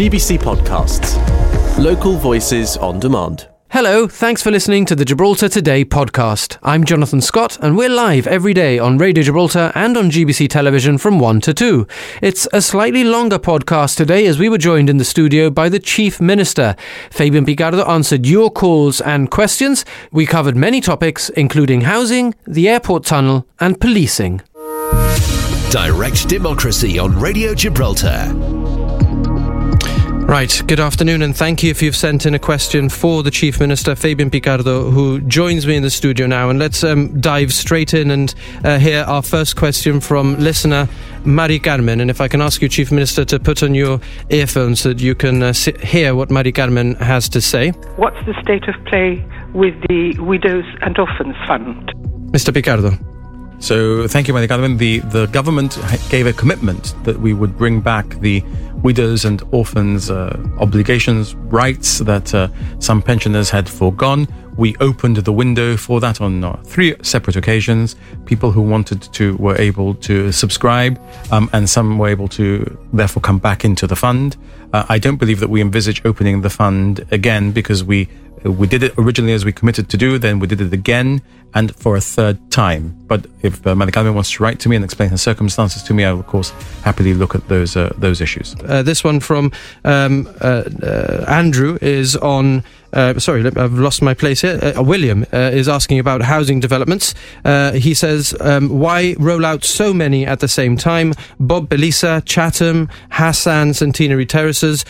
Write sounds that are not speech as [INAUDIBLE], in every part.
GBC Podcasts. Local voices on demand. Hello, thanks for listening to the Gibraltar Today podcast. I'm Jonathan Scott, and we're live every day on Radio Gibraltar and on GBC Television from 1 to 2. It's a slightly longer podcast today as we were joined in the studio by the Chief Minister. Fabian Picardo answered your calls and questions. We covered many topics, including housing, the airport tunnel, and policing. Direct Democracy on Radio Gibraltar. Right, good afternoon, and thank you if you've sent in a question for the Chief Minister, Fabian Picardo, who joins me in the studio now. And let's um, dive straight in and uh, hear our first question from listener Mari Carmen. And if I can ask you, Chief Minister, to put on your earphones so that you can uh, sit, hear what Mari Carmen has to say. What's the state of play with the Widows and Orphans Fund? Mr. Picardo. So thank you, Madam Carmen. The, the government gave a commitment that we would bring back the widows and orphans uh, obligations, rights that uh, some pensioners had foregone. We opened the window for that on uh, three separate occasions. People who wanted to were able to subscribe, um, and some were able to therefore come back into the fund. Uh, I don't believe that we envisage opening the fund again because we we did it originally as we committed to do, then we did it again and for a third time. But if uh, Madam wants to write to me and explain her circumstances to me, I will, of course, happily look at those uh, those issues. Uh, this one from um, uh, uh, Andrew is on. Uh, sorry, I've lost my place here. William is asking about housing developments. He says, um, why roll out so many at the same time? Bob Peliza, Chatham, Hassan, Centenary Terraces.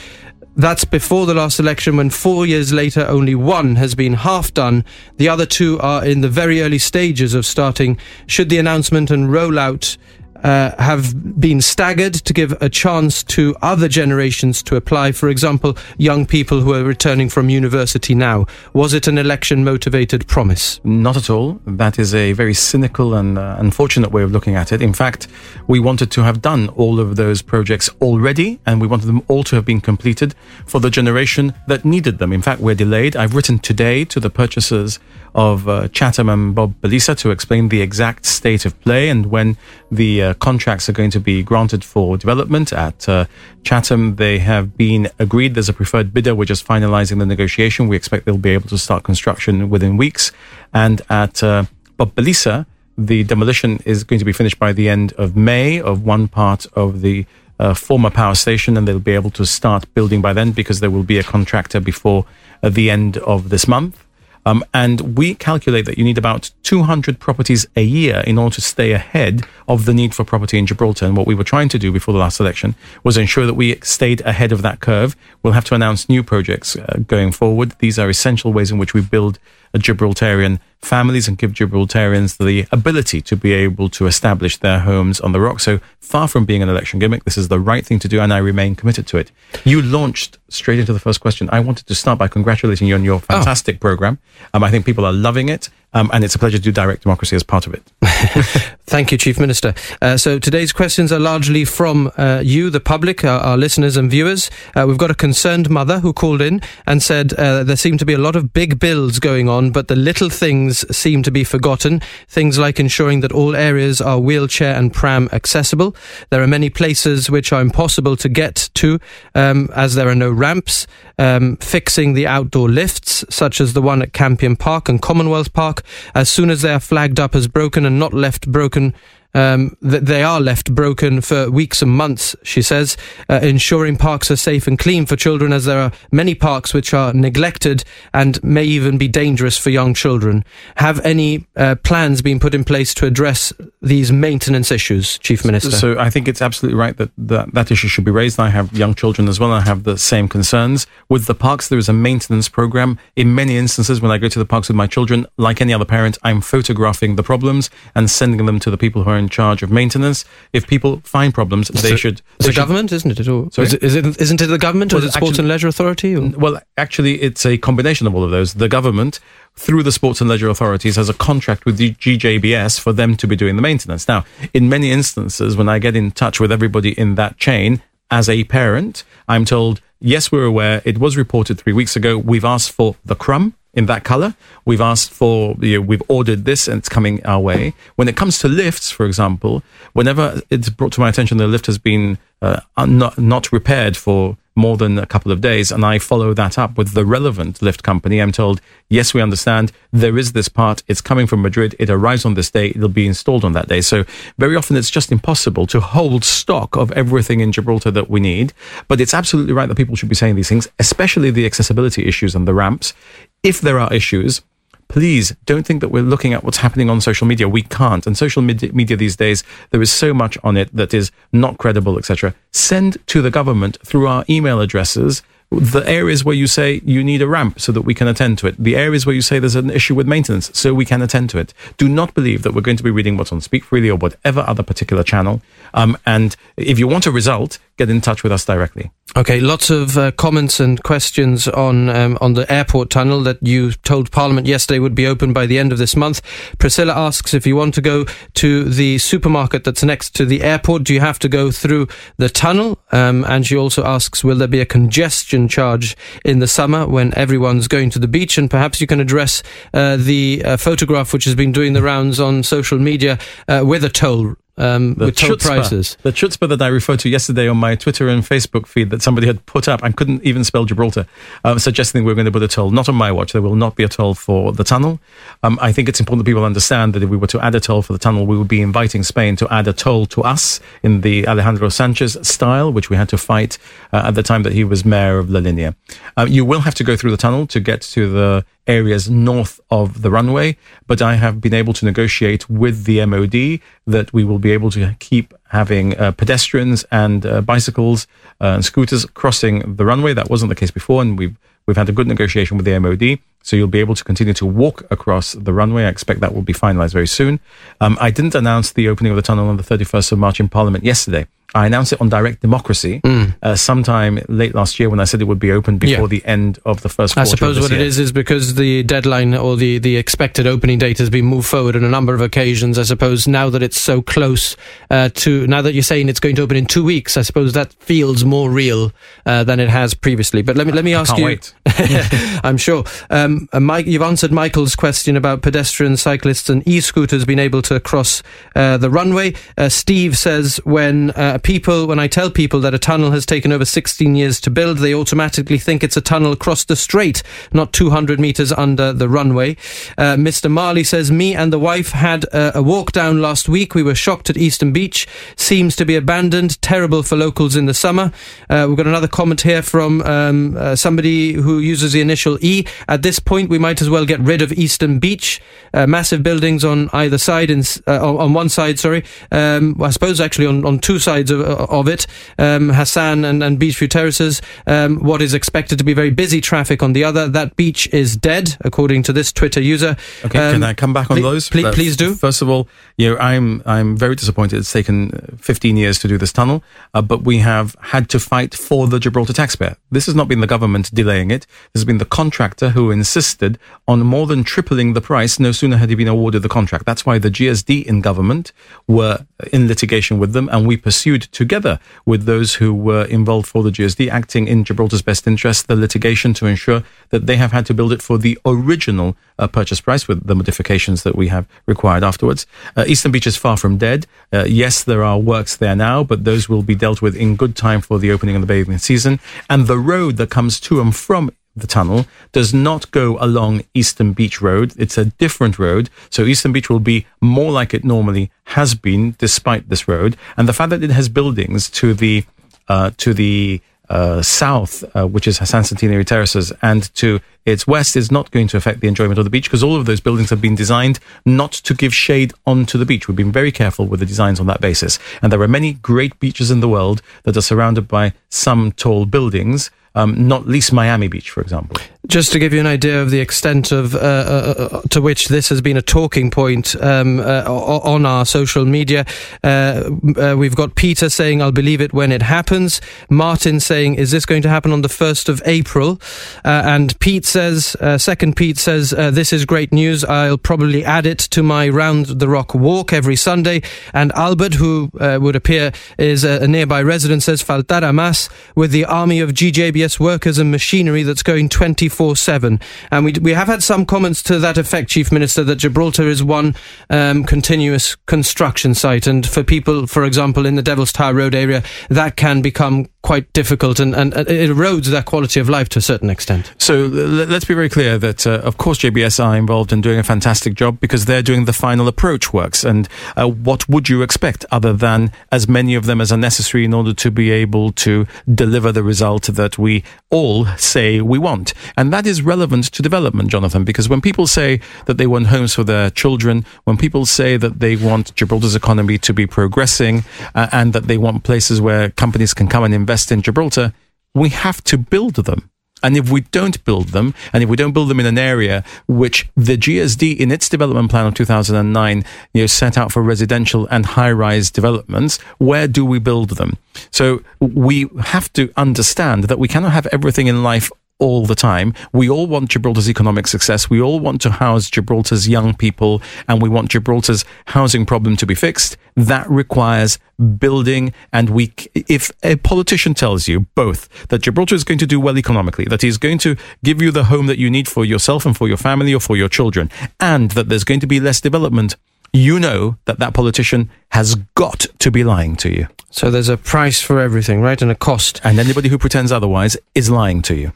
That's before the last election when four years later only one has been half done. The other two are in the very early stages of starting. Should the announcement and rollout uh, have been staggered to give a chance to other generations to apply. For example, young people who are returning from university now. Was it an election motivated promise? Not at all. That is a very cynical and uh, unfortunate way of looking at it. In fact, we wanted to have done all of those projects already, and we wanted them all to have been completed for the generation that needed them. In fact, we're delayed. I've written today to the purchasers of uh, Chatham and Bob Peliza to explain the exact state of play and when the uh, contracts are going to be granted for development at uh, Chatham. They have been agreed. There's a preferred bidder. We're just finalizing the negotiation. We expect they'll be able to start construction within weeks. And at uh, Bob Peliza, the demolition is going to be finished by the end of May of one part of the uh, former power station, and they'll be able to start building by then because there will be a contractor before uh, the end of this month. Um, and we calculate that you need about 200 properties a year in order to stay ahead of the need for property in Gibraltar. And what we were trying to do before the last election was ensure that we stayed ahead of that curve. We'll have to announce new projects uh, going forward. These are essential ways in which we build Gibraltarian families and give Gibraltarians the ability to be able to establish their homes on the rock. So far from being an election gimmick, this is the right thing to do, and I remain committed to it. You launched straight into the first question. I wanted to start by congratulating you on your oh. fantastic oh. program. Um, I think people are loving it. Um, and it's a pleasure to do direct democracy as part of it. [LAUGHS] Thank you, Chief Minister. Uh, so today's questions are largely from uh, you, the public, our, our, listeners and viewers. Uh, we've got a concerned mother who called in and said uh, there seem to be a lot of big bills going on, but the little things seem to be forgotten. Things like ensuring that all areas are wheelchair and pram accessible. There are many places which are impossible to get to um, as there are no ramps. Um, fixing the outdoor lifts, such as the one at Campion Park and Commonwealth Park as soon as they are flagged up as broken and not left broken um, that they are left broken for weeks and months, she says, uh, ensuring parks are safe and clean for children as there are many parks which are neglected and may even be dangerous for young children. Have any uh, plans been put in place to address these maintenance issues, Chief Minister? So I think it's absolutely right that that, that issue should be raised. I have young children as well. And I have the same concerns. With the parks, there is a maintenance program. In many instances, when I go to the parks with my children, like any other parent, I'm photographing the problems and sending them to the people who are in charge of maintenance. If people find problems, they so, should. It's the government, isn't it? At all? So is it, is it, isn't it the government, well, or is it Sports actually, and Leisure Authority? Or? Mm, well, actually, it's a combination of all of those. The government, through the Sports and Leisure Authorities, has a contract with the GJBS for them to be doing the maintenance. Now, in many instances, when I get in touch with everybody in that chain, as a parent, I'm told, yes, we're aware. It was reported three weeks ago. We've asked for the crumb in that color. We've asked for, you know, we've ordered this and it's coming our way. When it comes to lifts, for example, whenever it's brought to my attention the lift has been uh, not, not repaired for more than a couple of days, and I follow that up with the relevant lift company, I'm told, yes, we understand there is this part. It's coming from Madrid. It arrives on this day. It'll be installed on that day. So very often it's just impossible to hold stock of everything in Gibraltar that we need. But it's absolutely right that people should be saying these things, especially the accessibility issues and the ramps. If there are issues, please don't think that we're looking at what's happening on social media. We can't. And social media, media these days, there is so much on it that is not credible, etc. Send to the government through our email addresses the areas where you say you need a ramp so that we can attend to it, the areas where you say there's an issue with maintenance so we can attend to it. Do not believe that we're going to be reading what's on Speak Freely or whatever other particular channel. Um, and if you want a result, get in touch with us directly. Okay, lots of uh, comments and questions on um, on the airport tunnel that you told Parliament yesterday would be open by the end of this month. Priscilla asks if you want to go to the supermarket that's next to the airport, do you have to go through the tunnel? Um, and she also asks, will there be a congestion charge in the summer when everyone's going to the beach? And perhaps you can address uh, the uh, photograph which has been doing the rounds on social media uh, with a toll um, with toll prices. The chutzpah that I referred to yesterday on my Twitter and Facebook feed that somebody had put up, I couldn't even spell Gibraltar, um, suggesting we are going to put a toll. Not on my watch. There will not be a toll for the tunnel. Um, I think it's important that people understand that if we were to add a toll for the tunnel, we would be inviting Spain to add a toll to us in the Alejandro Sanchez style, which we had to fight uh, at the time that he was mayor of La Linea. Um, you will have to go through the tunnel to get to the areas north of the runway, but I have been able to negotiate with the MOD that we will be able to keep having uh, pedestrians and uh, bicycles uh, and scooters crossing the runway. That wasn't the case before, and we've we've had a good negotiation with the MOD. So you'll be able to continue to walk across the runway. I expect that will be finalized very soon. Um, I didn't announce the opening of the tunnel on the 31st of March in Parliament yesterday. I announced it on Direct Democracy mm. uh, sometime late last year when I said it would be open before yeah. the end of the first quarter. I suppose what year. it is is because the deadline or the, the expected opening date has been moved forward on a number of occasions. I suppose now that it's so close uh, to, now that you're saying it's going to open in two weeks, I suppose that feels more real uh, than it has previously. But let me let me ask you. [LAUGHS] [LAUGHS] I'm sure. Um, uh, Mike, you've answered Michael's question about pedestrians, cyclists, and e-scooters being able to cross uh, the runway. Uh, Steve says when people, when I tell people that a tunnel has taken over 16 years to build, they automatically think it's a tunnel across the strait, not 200 meters under the runway. Uh, Mr. Marley says, me and the wife had a, a walk down last week. We were shocked at Eastern Beach. Seems to be abandoned. Terrible for locals in the summer. Uh, we've got another comment here from um, uh, somebody who uses the initial E. At this point, we might as well get rid of Eastern Beach. Uh, massive buildings on either side, in, uh, on one side, sorry. Um, I suppose actually on, on two sides of, of it. Um, Hassan and, and Beachview Terraces, um, what is expected to be very busy traffic on the other. That beach is dead, according to this Twitter user. Okay, um, can I come back on those? Pl- please do. First of all, you know, I'm I'm very disappointed. It's taken 15 years to do this tunnel, uh, but we have had to fight for the Gibraltar taxpayer. This has not been the government delaying it. This has been the contractor who insisted on more than tripling the price. No sooner had he been awarded the contract. That's why the GSD in government were in litigation with them, and we pursued together with those who were involved for the GSD, acting in Gibraltar's best interest, the litigation to ensure that they have had to build it for the original uh, purchase price with the modifications that we have required afterwards. Uh, Eastern Beach is far from dead. Uh, yes, there are works there now, but those will be dealt with in good time for the opening of the bathing season. And the road that comes to and from the tunnel does not go along Eastern Beach Road. It's a different road. So Eastern Beach will be more like it normally has been despite this road. And the fact that it has buildings to the, uh, to the, uh, south, uh, which is Hassan Centenary Terraces, and to its west is not going to affect the enjoyment of the beach because all of those buildings have been designed not to give shade onto the beach. We've been very careful with the designs on that basis. And there are many great beaches in the world that are surrounded by some tall buildings um, not least Miami Beach, for example. Just to give you an idea of the extent of uh, uh, uh to which this has been a talking point um, uh, on our social media, uh, uh, we've got Peter saying, "I'll believe it when it happens." Martin saying, "Is this going to happen on the first of April?" and Pete says, second Pete says, "This is great news. I'll probably add it to my round the rock walk every Sunday." And Albert, who would appear is a, nearby resident, says, "Faltará más with the army of GJBS workers and machinery that's going 24 647. And we, we have had some comments to that effect, Chief Minister, that Gibraltar is one um, continuous construction site. And for people, for example, in the Devil's Tower Road area, that can become quite difficult and, and, it erodes their quality of life to a certain extent. So let's be very clear that, uh, of course, JBS are involved in doing a fantastic job because they're doing the final approach works. And uh, what would you expect other than as many of them as are necessary in order to be able to deliver the result that we all say we want? And that is relevant to development, Jonathan, because when people say that they want homes for their children, when people say that they want Gibraltar's economy to be progressing uh, and that they want places where companies can come and invest invest in Gibraltar, we have to build them. And if we don't build them, and if we don't build them in an area which the GSD in its development plan of 2009, you know, set out for residential and high-rise developments, where do we build them? So we have to understand that we cannot have everything in life all the time. We all want Gibraltar's economic success. We all want to house Gibraltar's young people and we want Gibraltar's housing problem to be fixed. That requires building and we, if a politician tells you both that Gibraltar is going to do well economically, that he's going to give you the home that you need for yourself and for your family or for your children, and that there's going to be less development, you know that that politician has got to be lying to you. So there's a price for everything, right? And a cost. And anybody who pretends otherwise is lying to you.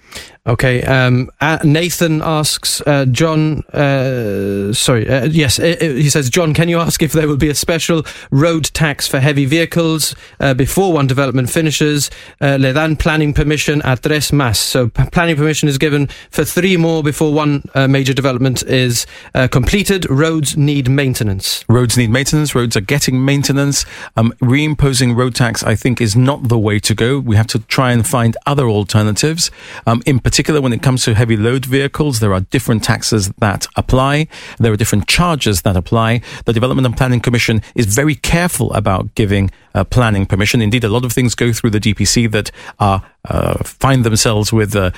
Okay. Um, uh, Nathan asks, uh, John, uh, sorry, uh, yes, uh, uh, he says, John, can you ask if there will be a special road tax for heavy vehicles before one development finishes? le dan planning permission at tres más. So p- planning permission is given for three more before one major development is completed. Roads need maintenance. Roads need maintenance. Roads are getting maintenance. Um, reimposing road tax, I think, is not the way to go. We have to try and find other alternatives. Um, in particular, when it comes to heavy load vehicles, there are different taxes that apply. There are different charges that apply. The Development and Planning Commission is very careful about giving uh, planning permission. Indeed, a lot of things go through the DPC that are uh, find themselves with uh,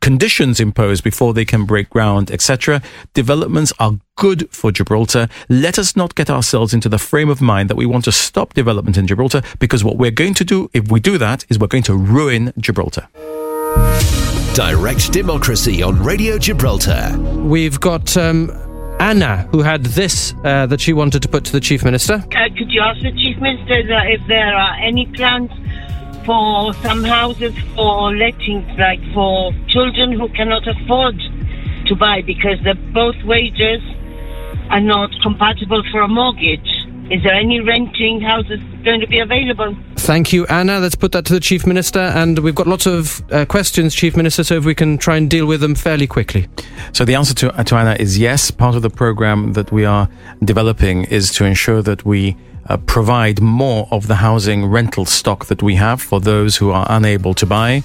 conditions imposed before they can break ground, etc. Developments are good for Gibraltar. Let us not get ourselves into the frame of mind that we want to stop development in Gibraltar because what we're going to do if we do that is we're going to ruin Gibraltar. Direct Democracy on Radio Gibraltar. We've got um, Anna, who had this uh, that she wanted to put to the Chief Minister. Uh, could you ask the Chief Minister if there are any plans for some houses for lettings, like for children who cannot afford to buy because the both wages are not compatible for a mortgage? Is there any renting houses going to be available? Thank you, Anna. Let's put that to the Chief Minister. And we've got lots of uh, questions, Chief Minister, so if we can try and deal with them fairly quickly. So the answer to, uh, to Anna is yes. Part of the program that we are developing is to ensure that we uh, provide more of the housing rental stock that we have for those who are unable to buy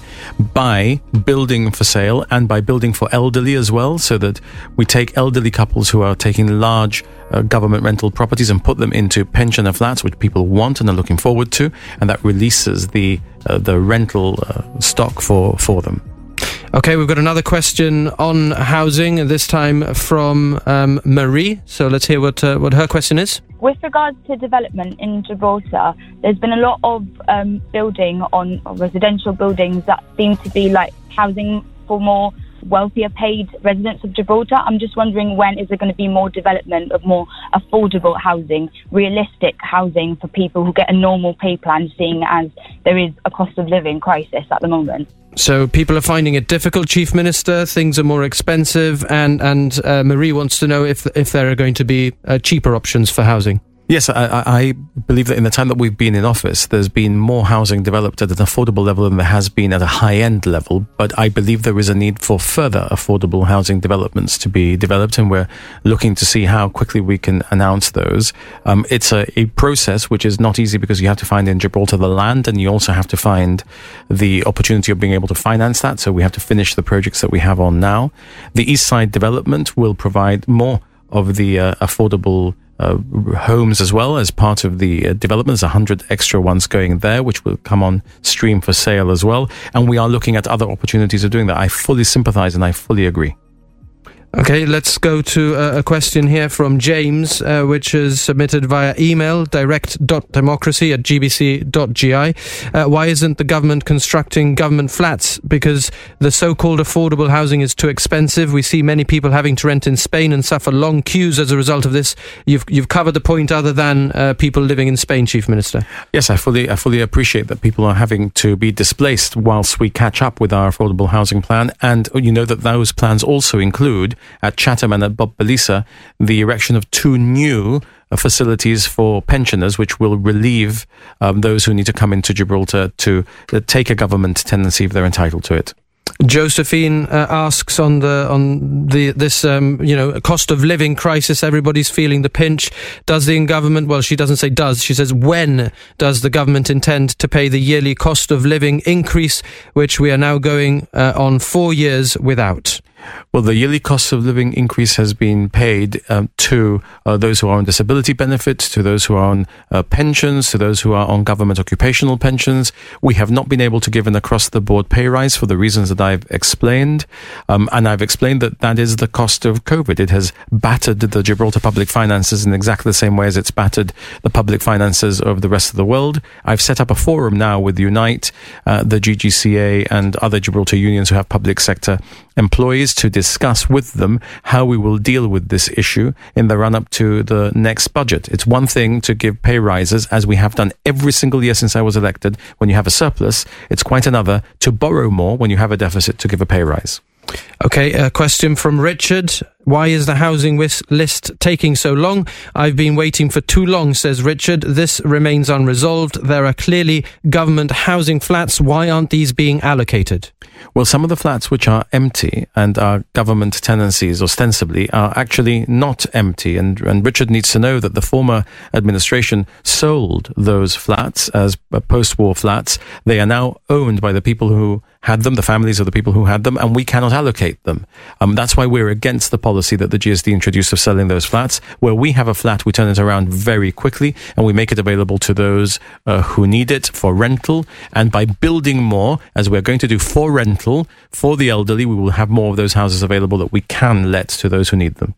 by building for sale and by building for elderly as well, so that we take elderly couples who are taking large uh, government rental properties and put them into pensioner flats, which people want and are looking forward to, and that releases the uh, the rental uh, stock for for them. Okay, we've got another question on housing, this time from um, Marie. So let's hear what uh, what her question is. With regards to development in Gibraltar, there's been a lot of um, building on residential buildings that seem to be like housing for more wealthier paid residents of Gibraltar. I'm just wondering when is there going to be more development of more affordable housing, realistic housing for people who get a normal pay plan, seeing as there is a cost of living crisis at the moment. So people are finding it difficult, Chief Minister. Things are more expensive, and and uh, Marie wants to know if if there are going to be uh, cheaper options for housing. Yes, I, I, believe that in the time that we've been in office, there's been more housing developed at an affordable level than there has been at a high end level. But I believe there is a need for further affordable housing developments to be developed, and we're looking to see how quickly we can announce those. Um, it's a, a process which is not easy because you have to find in Gibraltar the land, and you also have to find the opportunity of being able to finance that. So we have to finish the projects that we have on now. The East Side development will provide more of the uh, affordable homes as well as part of the uh, development. There's 100 extra ones going there, which will come on stream for sale as well. And we are looking at other opportunities of doing that. I fully sympathize and I fully agree. Okay, let's go to uh, a question here from James, uh, which is submitted via email direct.democracy at gbc.gi. Uh, why isn't the government constructing government flats? Because the so called affordable housing is too expensive. We see many people having to rent in Spain and suffer long queues as a result of this. You've, you've covered the point other than uh, people living in Spain, Chief Minister. Yes, I fully, I fully appreciate that people are having to be displaced whilst we catch up with our affordable housing plan. And you know that those plans also include at Chatham and at Bob Peliza the erection of two new uh, facilities for pensioners, which will relieve um, those who need to come into Gibraltar to uh, take a government tenancy if they're entitled to it. Josephine uh, asks on the on the this um, you know cost of living crisis. Everybody's feeling the pinch. Does the government? Well, she doesn't say does. She says when does the government intend to pay the yearly cost of living increase, which we are now going uh, on four years without? Well, the yearly cost of living increase has been paid um, to uh, those who are on disability benefits, to those who are on uh, pensions, to those who are on government occupational pensions. We have not been able to give an across the board pay rise for the reasons that I've explained. Um, and I've explained that that is the cost of COVID. It has battered the Gibraltar public finances in exactly the same way as it's battered the public finances of the rest of the world. I've set up a forum now with Unite, uh, the GGCA, and other Gibraltar unions who have public sector employees to discuss with them how we will deal with this issue in the run up to the next budget. It's one thing to give pay rises, as we have done every single year since I was elected, when you have a surplus. It's quite another to borrow more when you have a deficit to give a pay rise. Okay, a question from Richard. Why is the housing list taking so long? I've been waiting for too long, says Richard. This remains unresolved. There are clearly government housing flats. Why aren't these being allocated? Well, some of the flats which are empty and are government tenancies ostensibly are actually not empty. And, and Richard needs to know that the former administration sold those flats as post war flats. They are now owned by the people who had them, the families of the people who had them, and we cannot allocate them. Um, that's why we're against the policy that the GSD introduced of selling those flats. Where we have a flat, we turn it around very quickly and we make it available to those uh, who need it for rental. And by building more, as we're going to do for rental for the elderly, we will have more of those houses available that we can let to those who need them.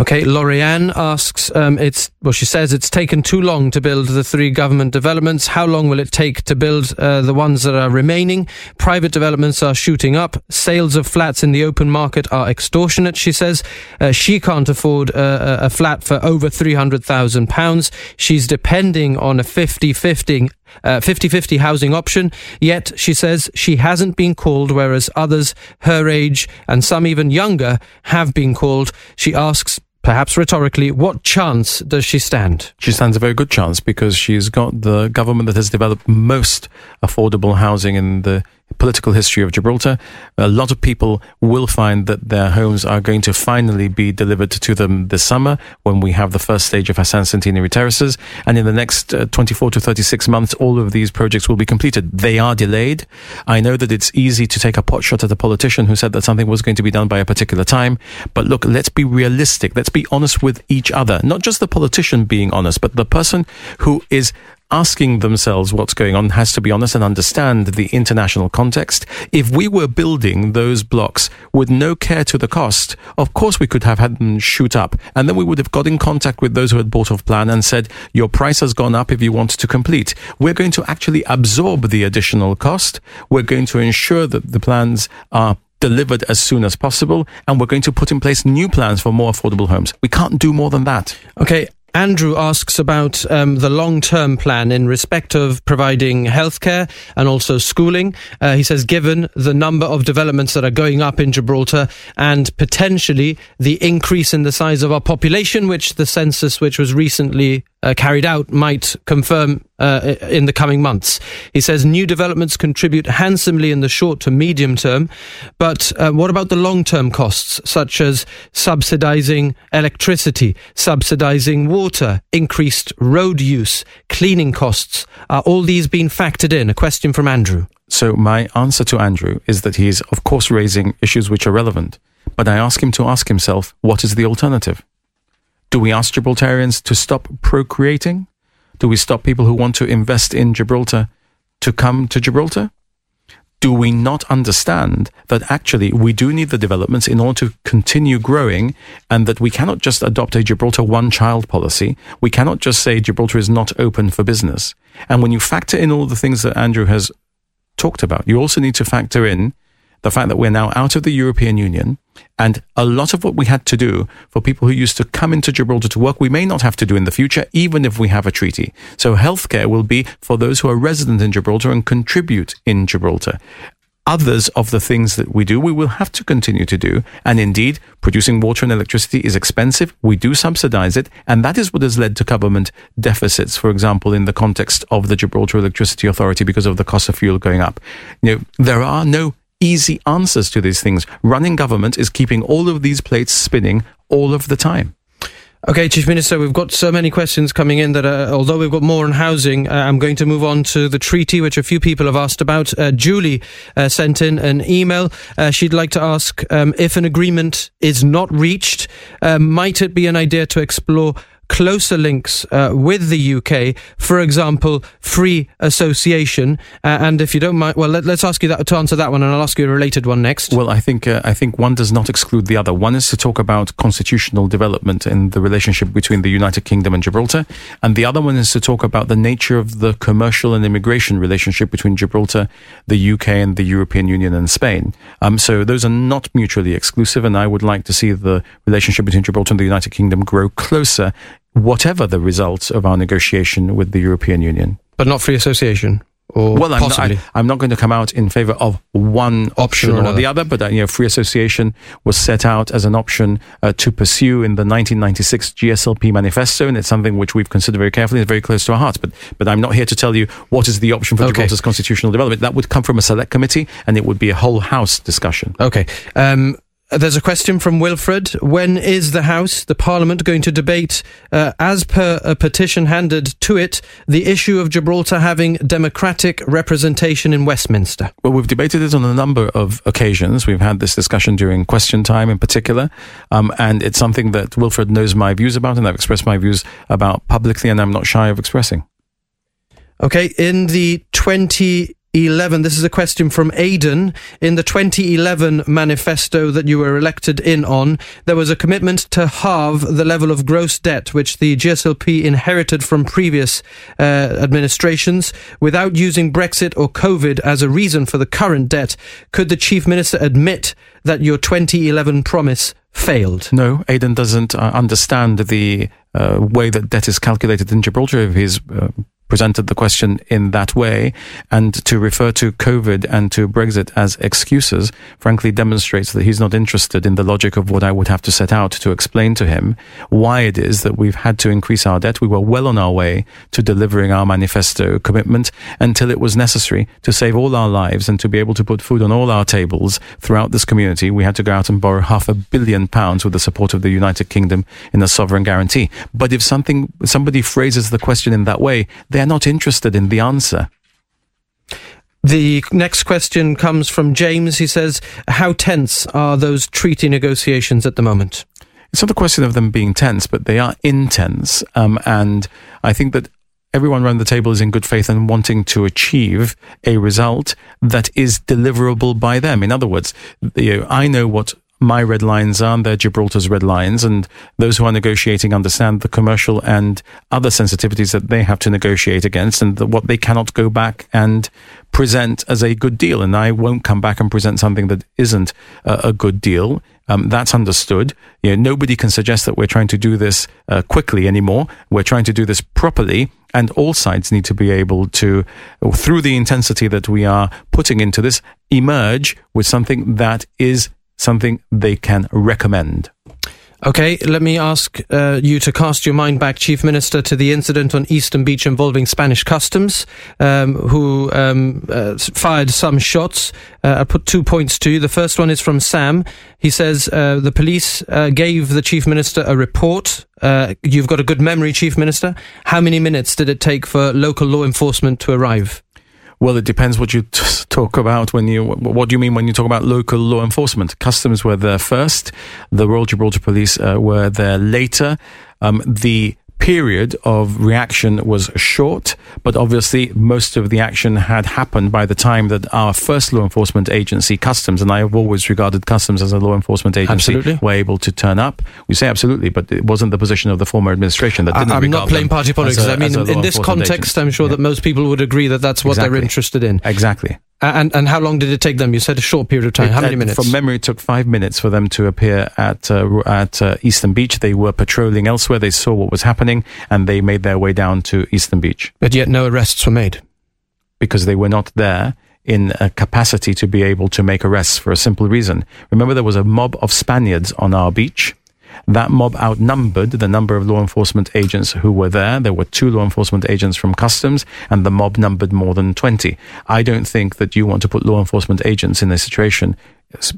Okay, Lorianne asks, um, it's, well, she says it's taken too long to build the three government developments. How long will it take to build uh, the ones that are remaining? Private developments are shooting up. Sales of flats in the open market are extortionate, she says. Uh, she can't afford uh, a flat for over £300,000. She's depending on a 50-50 uh, 50-50 housing option. Yet she says she hasn't been called, whereas others her age and some even younger have been called. She asks, perhaps rhetorically, what chance does she stand? She stands a very good chance because she's got the government that has developed most affordable housing in the political history of Gibraltar, a lot of people will find that their homes are going to finally be delivered to them this summer when we have the first stage of Hassan Centenary Terraces. And in the next uh, 24 to 36 months, all of these projects will be completed. They are delayed. I know that it's easy to take a pot shot at a politician who said that something was going to be done by a particular time. But look, let's be realistic. Let's be honest with each other. Not just the politician being honest, but the person who is asking themselves what's going on has to be honest and understand the international context. If we were building those blocks with no care to the cost, of course we could have had them shoot up. And then we would have got in contact with those who had bought off plan and said, your price has gone up if you want to complete. We're going to actually absorb the additional cost. We're going to ensure that the plans are delivered as soon as possible, and we're going to put in place new plans for more affordable homes. We can't do more than that. Okay, Andrew asks about um, the long term plan in respect of providing healthcare and also schooling. Uh, he says, given the number of developments that are going up in Gibraltar and potentially the increase in the size of our population, which the census, which was recently uh, carried out might confirm uh, in the coming months. He says new developments contribute handsomely in the short to medium term, but uh, what about the long term costs, such as subsidizing electricity, subsidizing water, increased road use, cleaning costs? Are all these being factored in? A question from Andrew. So, my answer to Andrew is that he is, of course, raising issues which are relevant, but I ask him to ask himself what is the alternative? Do we ask Gibraltarians to stop procreating? Do we stop people who want to invest in Gibraltar to come to Gibraltar? do we not understand that actually we do need the developments in order to continue growing and that we cannot just adopt a Gibraltar one child policy? We cannot just say Gibraltar is not open for business. And when you factor in all the things that Andrew has talked about, you also need to factor in the fact that we're now out of the European Union and a lot of what we had to do for people who used to come into Gibraltar to work, we may not have to do in the future, even if we have a treaty. So healthcare will be for those who are resident in Gibraltar and contribute in Gibraltar. Others of the things that we do, we will have to continue to do. And indeed, producing water and electricity is expensive. We do subsidize it. And that is what has led to government deficits, for example, in the context of the Gibraltar Electricity Authority because of the cost of fuel going up. You know, there are no easy answers to these things. Running government is keeping all of these plates spinning all of the time. Okay, Chief Minister, we've got so many questions coming in that uh, although we've got more on housing, uh, I'm going to move on to the treaty, which a few people have asked about. Uh, Julie uh, sent in an email. Uh, she'd like to ask um, if an agreement is not reached, uh, might it be an idea to explore closer links uh, with the UK, for example, free association. Uh, and if you don't mind, well, let, us ask you that to answer that one, and I'll ask you a related one next. Well, I think uh, I think one does not exclude the other. One is to talk about constitutional development in the relationship between the United Kingdom and Gibraltar, and the other one is to talk about the nature of the commercial and immigration relationship between Gibraltar, the UK, and the European Union and Spain. Um, so those are not mutually exclusive, and I would like to see the relationship between Gibraltar and the United Kingdom grow closer whatever the results of our negotiation with the European Union. But not free association? well, I'm not, I, am not, going to come out in favor of one option, option or, or the other, but uh, you know, free association was set out as an option uh, to pursue in the 1996 GSLP manifesto, and it's something which we've considered very carefully. It's very close to our hearts. But but I'm not here to tell you what is the option for okay. Gibraltar's constitutional development. That would come from a select committee, and it would be a whole house discussion. Okay. Um, there's a question from Wilfred. When is the House, the Parliament, going to debate, uh, as per a petition handed to it, the issue of Gibraltar having democratic representation in Westminster? Well, we've debated it on a number of occasions. We've had this discussion during question time in particular, um, and it's something that Wilfred knows my views about, and I've expressed my views about publicly, and I'm not shy of expressing. Okay, in the 20 11. This is a question from Aidan. In the 2011 manifesto that you were elected in on, there was a commitment to halve the level of gross debt which the GSLP inherited from previous uh, administrations without using Brexit or COVID as a reason for the current debt. Could the Chief Minister admit that your 2011 promise failed? No, Aidan doesn't uh, understand the uh, way that debt is calculated in Gibraltar. If he's uh, presented the question in that way. And to refer to COVID and to Brexit as excuses, frankly, demonstrates that he's not interested in the logic of what I would have to set out to explain to him why it is that we've had to increase our debt. We were well on our way to delivering our manifesto commitment until it was necessary to save all our lives and to be able to put food on all our tables throughout this community. We had to go out and borrow half a billion pounds with the support of the United Kingdom in a sovereign guarantee. But if something, somebody phrases the question in that way, they they're not interested in the answer. The next question comes from James. He says, How tense are those treaty negotiations at the moment? It's not a question of them being tense, but they are intense. Um, and I think that everyone around the table is in good faith and wanting to achieve a result that is deliverable by them. In other words, you know, I know what my red lines are, they're Gibraltar's red lines. And those who are negotiating understand the commercial and other sensitivities that they have to negotiate against and the, what they cannot go back and present as a good deal. And I won't come back and present something that isn't a, a good deal. Um, that's understood. You know, nobody can suggest that we're trying to do this uh, quickly anymore. We're trying to do this properly, and all sides need to be able to, through the intensity that we are putting into this, emerge with something that is something they can recommend. Okay, let me ask uh, you to cast your mind back, Chief Minister, to the incident on Eastern Beach involving Spanish customs, um, who um, uh, fired some shots. Uh, I put two points to you. The first one is from Sam. He says uh, the police uh, gave the Chief Minister a report. Uh, you've got a good memory, Chief Minister. How many minutes did it take for local law enforcement to arrive? Well, it depends what you t- [LAUGHS] talk about when you. What do you mean when you talk about local law enforcement? Customs were there first. The Royal Gibraltar Police uh, were there later. Um, the period of reaction was short, but obviously most of the action had happened by the time that our first law enforcement agency, Customs, and I have always regarded Customs as a law enforcement agency, Absolutely. were able to turn up. We say absolutely, but it wasn't the position of the former administration that didn't I'm regard not playing party politics. a- I mean, in, this context. I'm sure Yeah. that most people would agree that that's what they're interested in. Exactly. And and how long did it take them? You said a short period of time. It- how many minutes? From memory, it took five minutes for them to appear at uh, at uh, Eastern Beach. They were patrolling elsewhere. They saw what was happening, and they made their way down to Eastern Beach but yet no arrests were made. because they were not there in a capacity to be able to make arrests for a simple reason. Remember, there was a mob of Spaniards on our beach. That mob outnumbered the number of law enforcement agents who were there. There were two law enforcement agents from customs, and the mob numbered more than 20. I don't think that you want to put law enforcement agents in a situation,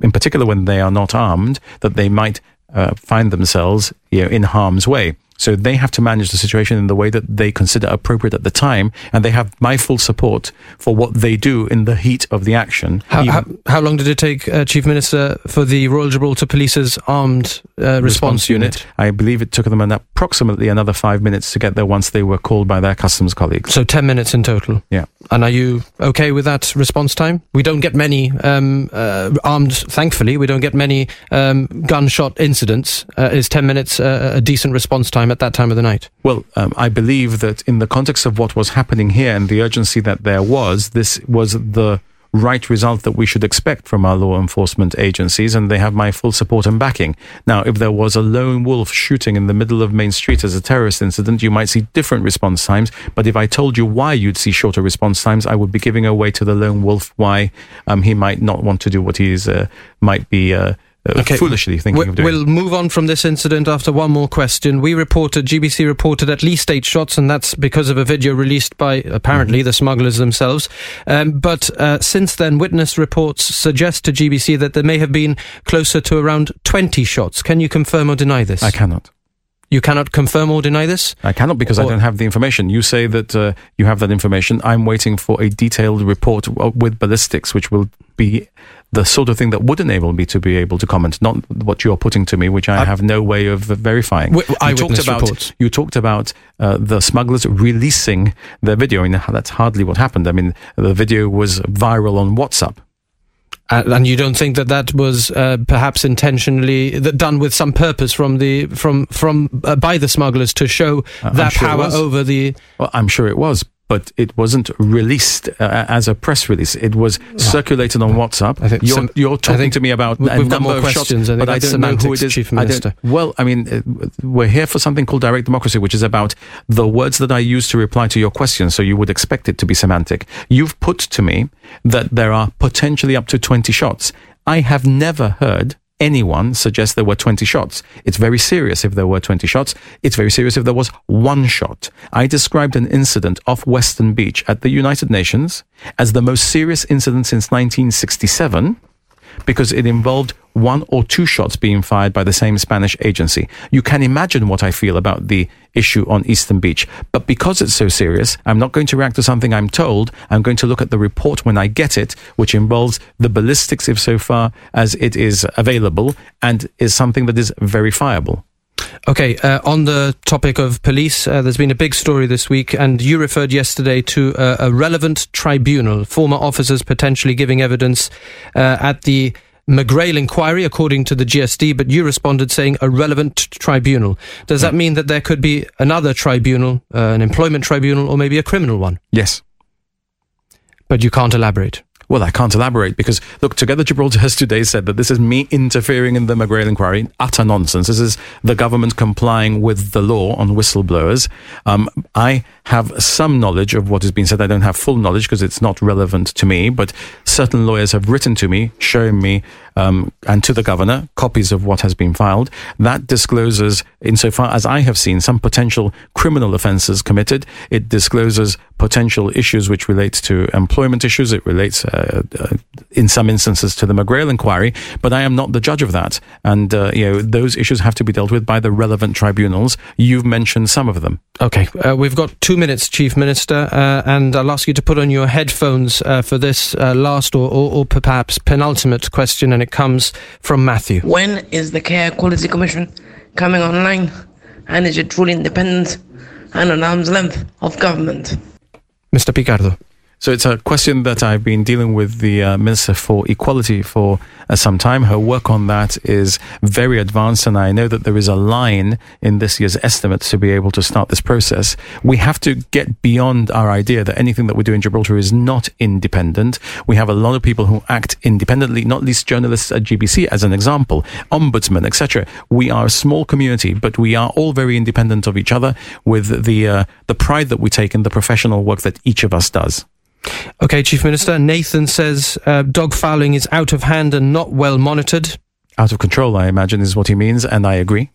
in particular when they are not armed, that they might uh, find themselves you know, in harm's way. So they have to manage the situation in the way that they consider appropriate at the time, and they have my full support for what they do in the heat of the action. How, how, how long did it take, uh, Chief Minister, for the Royal Gibraltar Police's armed uh, response, unit? I believe it took them an approximately another five minutes to get there once they were called by their customs colleagues. So 10 minutes in total. Yeah. And are you okay with that response time? We don't get many um, uh, armed, thankfully, we don't get many um, gunshot incidents. Uh, is 10 minutes uh, a decent response time at that time of the night? Well, um, I believe that in the context of what was happening here and the urgency that there was, this was the right result that we should expect from our law enforcement agencies, and they have my full support and backing. Now, if there was a lone wolf shooting in the middle of Main Street as a terrorist incident, you might see different response times. But if I told you why you'd see shorter response times, I would be giving away to the lone wolf why um, he might not want to do what he is, uh, might be. Uh, uh, foolishly thinking we, of doing. We'll move on from this incident after one more question. We reported, GBC reported at least eight shots, and that's because of a video released by apparently Mm-hmm. the smugglers themselves. Um, but uh, since then, witness reports suggest to GBC that there may have been closer to around 20 shots. Can you confirm or deny this? I cannot. You cannot confirm or deny this? I cannot because I don't have the information. You say that uh, you have that information. I'm waiting for a detailed report with ballistics, which will be the sort of thing that would enable me to be able to comment, not what you're putting to me, which I, I- have no way of verifying. Wi- you talked about reports. you talked about uh, the smugglers releasing their video. I mean, that's hardly what happened. I mean, the video was viral on WhatsApp. Uh, and you don't think that that was uh, perhaps intentionally th- done with some purpose from the from from uh, by the smugglers to show Uh, that sure power over the Well, I'm sure it was, but it wasn't released uh, as a press release. It was circulated on WhatsApp. I think you're, some- you're I talking to me about a number more of questions. shots, I but I don't know who it is. Chief I Minister. well, I mean, uh, we're here for something called direct democracy, which is about the words that I use to reply to your question. So you would expect it to be semantic. You've put to me that there are potentially up to 20 shots. I have never heard anyone suggests there were 20 shots. It's very serious if there were 20 shots. It's very serious if there was one shot. I described an incident off Western Beach at the United Nations as the most serious incident since 1967 because it involved one or two shots being fired by the same Spanish agency. You can imagine what I feel about the issue on Eastern Beach. But because it's so serious, I'm not going to react to something I'm told. I'm going to look at the report when I get it, which involves the ballistics, if so far as it is available, and is something that is verifiable. Okay, uh, on the topic of police, uh, there's been a big story this week, and you referred yesterday to uh, a relevant tribunal, former officers potentially giving evidence uh, at the McGrail inquiry, according to the GSD, but you responded saying a relevant tribunal. Does that mean that there could be another tribunal, uh, an employment tribunal, or maybe a criminal one? Yes. But you can't elaborate. Well, I can't elaborate because, look, Together Gibraltar has today said that this is me interfering in the McGrail inquiry. Utter nonsense. This is the government complying with the law on whistleblowers. Um, I have some knowledge of what has been said. I don't have full knowledge because it's not relevant to me, but certain lawyers have written to me, showing me, um, and to the governor, copies of what has been filed. That discloses, insofar as I have seen, some potential criminal offences committed. It discloses potential issues which relate to employment issues. It relates, uh, uh, in some instances, to the McGrail inquiry. But I am not the judge of that, and uh, you know those issues have to be dealt with by the relevant tribunals. You've mentioned some of them. Okay, uh, we've got two minutes, Chief Minister, uh, and I'll ask you to put on your headphones uh, for this uh, last or, or, or perhaps penultimate question, and it comes from Matthew. When is the Care Quality Commission coming online? And is it truly independent? and an arm's length of government. Mr. Picardo. So it's a question that I've been dealing with the uh, Minister for Equality for uh, some time. Her work on that is very advanced, and I know that there is a line in this year's estimates to be able to start this process. We have to get beyond our idea that anything that we do in Gibraltar is not independent. We have a lot of people who act independently, not least journalists at GBC, as an example, ombudsmen, etc. We are a small community, but we are all very independent of each other with the uh, the pride that we take in the professional work that each of us does. Okay, Chief Minister. Nathan says uh, dog fouling is out of hand and not well monitored. Out of control, I imagine, is what he means, and I agree.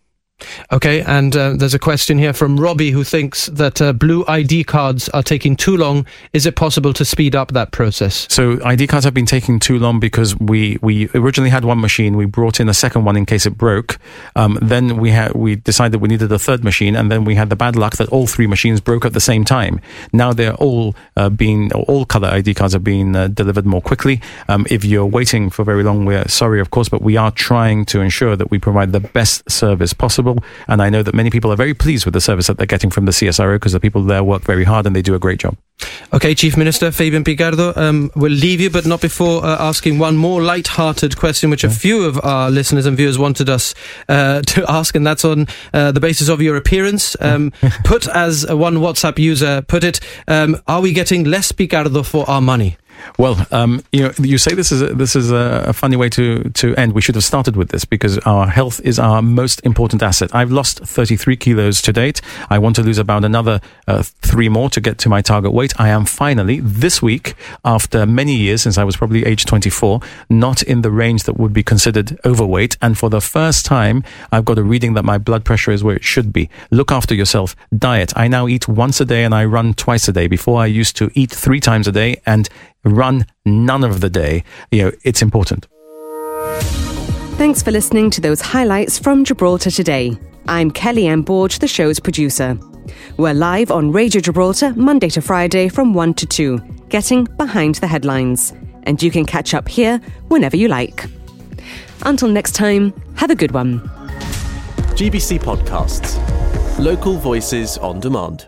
Okay, and uh, there's a question here from Robbie who thinks that uh, blue ID cards are taking too long. Is it possible to speed up that process? So ID cards have been taking too long because we, we originally had one machine. We brought in a second one in case it broke. Um, then we had we decided we needed a third machine, and then we had the bad luck that all three machines broke at the same time. Now they're all uh, being all color ID cards are being uh, delivered more quickly. Um, if you're waiting for very long, we're sorry, of course, but we are trying to ensure that we provide the best service possible. And I know that many people are very pleased with the service that they're getting from the CSRO because the people there work very hard and they do a great job. Okay, Chief Minister Fabian Picardo, um, we'll leave you, but not before uh, asking one more light-hearted question, which a few of our listeners and viewers wanted us uh, [LAUGHS] to ask, and that's on uh, the basis of your appearance. Um, [LAUGHS] put as one WhatsApp user put it, um, are we getting less Picardo for our money? Well, um, you know, you say this is a, this is a, funny way to to end. We should have started with this because our health is our most important asset. I've lost 33 kilos to date. I want to lose about another uh, three more to get to my target weight. I am finally this week, after many years since I was probably age 24, not in the range that would be considered overweight, and for the first time, I've got a reading that my blood pressure is where it should be. Look after yourself. Diet. I now eat once a day and I run twice a day. Before I used to eat three times a day and run none of the day. You know, it's important. Thanks for listening to those highlights from Gibraltar today. I'm Kelly Ann Borge, the show's producer. We're live on Radio Gibraltar Monday to Friday from 1 to 2, getting behind the headlines. And you can catch up here whenever you like. Until next time, have a good one. GBC Podcasts. Local voices on demand.